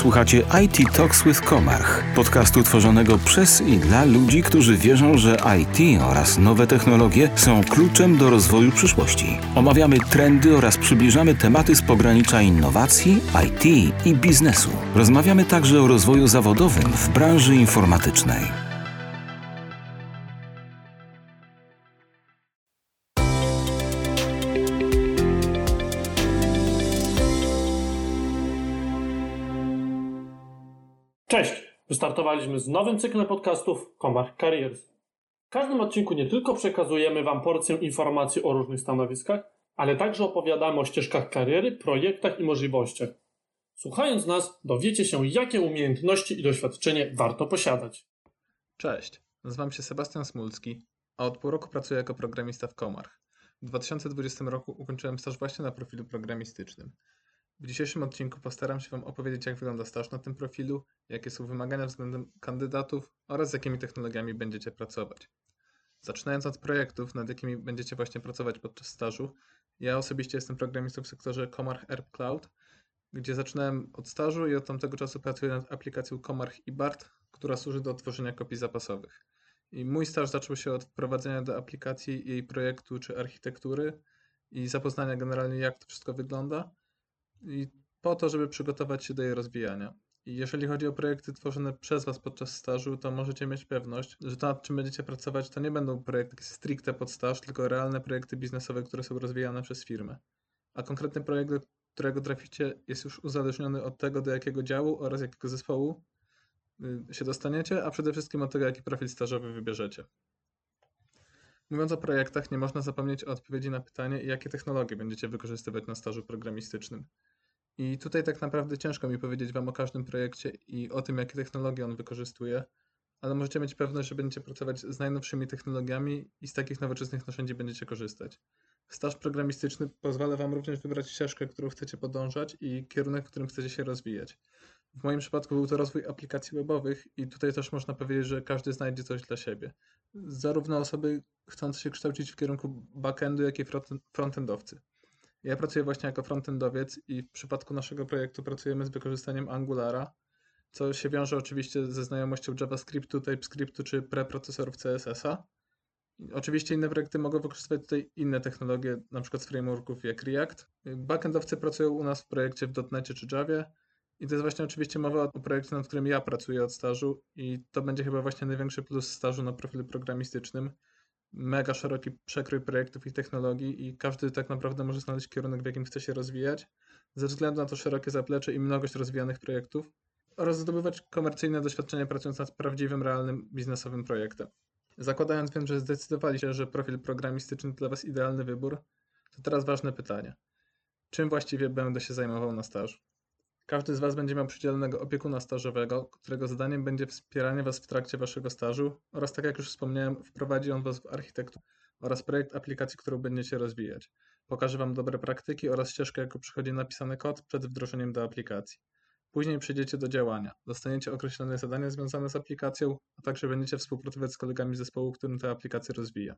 Słuchacie IT Talks with Komarch, podcastu tworzonego przez i dla ludzi, którzy wierzą, że IT oraz nowe technologie są kluczem do rozwoju przyszłości. Omawiamy trendy oraz przybliżamy tematy z pogranicza innowacji, IT i biznesu. Rozmawiamy także o rozwoju zawodowym w branży informatycznej. Cześć! Wystartowaliśmy z nowym cyklem podcastów Comarch Careers. W każdym odcinku nie tylko przekazujemy Wam porcję informacji o różnych stanowiskach, ale także opowiadamy o ścieżkach kariery, projektach i możliwościach. Słuchając nas, dowiecie się, jakie umiejętności i doświadczenie warto posiadać. Cześć, nazywam się Sebastian Smulski, a od pół roku pracuję jako programista w Comarch. W 2020 roku ukończyłem staż właśnie na profilu programistycznym. W dzisiejszym odcinku postaram się Wam opowiedzieć, jak wygląda staż na tym profilu, jakie są wymagania względem kandydatów oraz z jakimi technologiami będziecie pracować. Zaczynając od projektów, nad jakimi będziecie właśnie pracować podczas stażu, ja osobiście jestem programistą w sektorze Comarch Air Cloud, gdzie zaczynałem od stażu i od tamtego czasu pracuję nad aplikacją Comarch i BART, która służy do tworzenia kopii zapasowych. I mój staż zaczął się od wprowadzenia do aplikacji jej projektu czy architektury i zapoznania generalnie jak to wszystko wygląda, i po to, żeby przygotować się do jej rozwijania. I jeżeli chodzi o projekty tworzone przez Was podczas stażu, to możecie mieć pewność, że to nad czym będziecie pracować, to nie będą projekty stricte pod staż, tylko realne projekty biznesowe, które są rozwijane przez firmę. A konkretny projekt, do którego traficie, jest już uzależniony od tego, do jakiego działu oraz jakiego zespołu y, się dostaniecie, a przede wszystkim od tego, jaki profil stażowy wybierzecie. Mówiąc o projektach, nie można zapomnieć o odpowiedzi na pytanie, jakie technologie będziecie wykorzystywać na stażu programistycznym. I tutaj tak naprawdę ciężko mi powiedzieć Wam o każdym projekcie i o tym, jakie technologie on wykorzystuje, ale możecie mieć pewność, że będziecie pracować z najnowszymi technologiami i z takich nowoczesnych narzędzi będziecie korzystać. Staż programistyczny pozwala Wam również wybrać ścieżkę, którą chcecie podążać i kierunek, w którym chcecie się rozwijać. W moim przypadku był to rozwój aplikacji webowych i tutaj też można powiedzieć, że każdy znajdzie coś dla siebie. Zarówno osoby chcące się kształcić w kierunku backendu, jak i frontendowcy. Ja pracuję właśnie jako frontendowiec i w przypadku naszego projektu pracujemy z wykorzystaniem Angulara, co się wiąże oczywiście ze znajomością JavaScriptu, TypeScriptu czy preprocesorów CSS-a. Oczywiście inne projekty mogą wykorzystywać tutaj inne technologie, przykład z frameworków jak React. Backendowcy pracują u nas w projekcie w .NET czy Javie i to jest właśnie oczywiście mowa o projekcie, nad którym ja pracuję od stażu i to będzie chyba właśnie największy plus stażu na profilu programistycznym, mega szeroki przekrój projektów i technologii i każdy tak naprawdę może znaleźć kierunek, w jakim chce się rozwijać, ze względu na to szerokie zaplecze i mnogość rozwijanych projektów oraz zdobywać komercyjne doświadczenie pracując nad prawdziwym, realnym, biznesowym projektem. Zakładając więc, że zdecydowaliście, że profil programistyczny dla Was idealny wybór, to teraz ważne pytanie. Czym właściwie będę się zajmował na stażu? Każdy z Was będzie miał przydzielonego opiekuna stażowego, którego zadaniem będzie wspieranie Was w trakcie Waszego stażu oraz, tak jak już wspomniałem, wprowadzi on Was w architekturę oraz projekt aplikacji, którą będziecie rozwijać. Pokaże Wam dobre praktyki oraz ścieżkę, jaką przychodzi napisany kod przed wdrożeniem do aplikacji. Później przejdziecie do działania. Dostaniecie określone zadania związane z aplikacją, a także będziecie współpracować z kolegami zespołu, którym tę aplikację rozwija.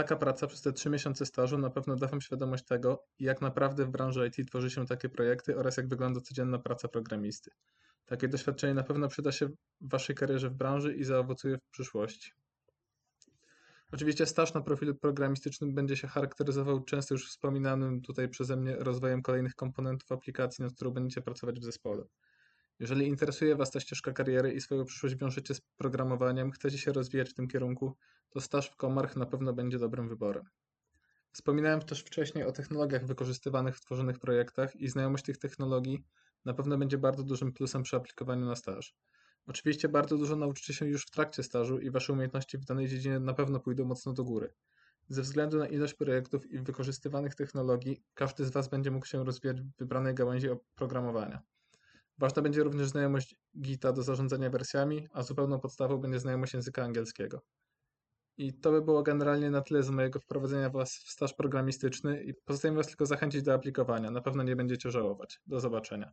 Taka praca przez te trzy miesiące stażu na pewno da Wam świadomość tego, jak naprawdę w branży IT tworzy się takie projekty oraz jak wygląda codzienna praca programisty. Takie doświadczenie na pewno przyda się w Waszej karierze w branży i zaowocuje w przyszłości. Oczywiście staż na profilu programistycznym będzie się charakteryzował często już wspominanym tutaj przeze mnie rozwojem kolejnych komponentów aplikacji, nad którą będziecie pracować w zespole. Jeżeli interesuje Was ta ścieżka kariery i swoją przyszłość wiążecie z programowaniem, chcecie się rozwijać w tym kierunku, to staż w Comarch na pewno będzie dobrym wyborem. Wspominałem też wcześniej o technologiach wykorzystywanych w tworzonych projektach i znajomość tych technologii na pewno będzie bardzo dużym plusem przy aplikowaniu na staż. Oczywiście bardzo dużo nauczycie się już w trakcie stażu i Wasze umiejętności w danej dziedzinie na pewno pójdą mocno do góry. Ze względu na ilość projektów i wykorzystywanych technologii, każdy z Was będzie mógł się rozwijać w wybranej gałęzi oprogramowania. Ważna będzie również znajomość Gita do zarządzania wersjami, a zupełną podstawą będzie znajomość języka angielskiego. I to by było generalnie na tyle z mojego wprowadzenia Was w staż programistyczny i pozostaje Was tylko zachęcić do aplikowania. Na pewno nie będziecie żałować. Do zobaczenia.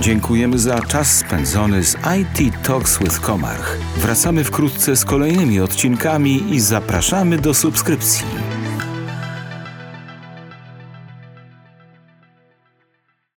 Dziękujemy za czas spędzony z IT Talks with Komarch. Wracamy wkrótce z kolejnymi odcinkami i zapraszamy do subskrypcji.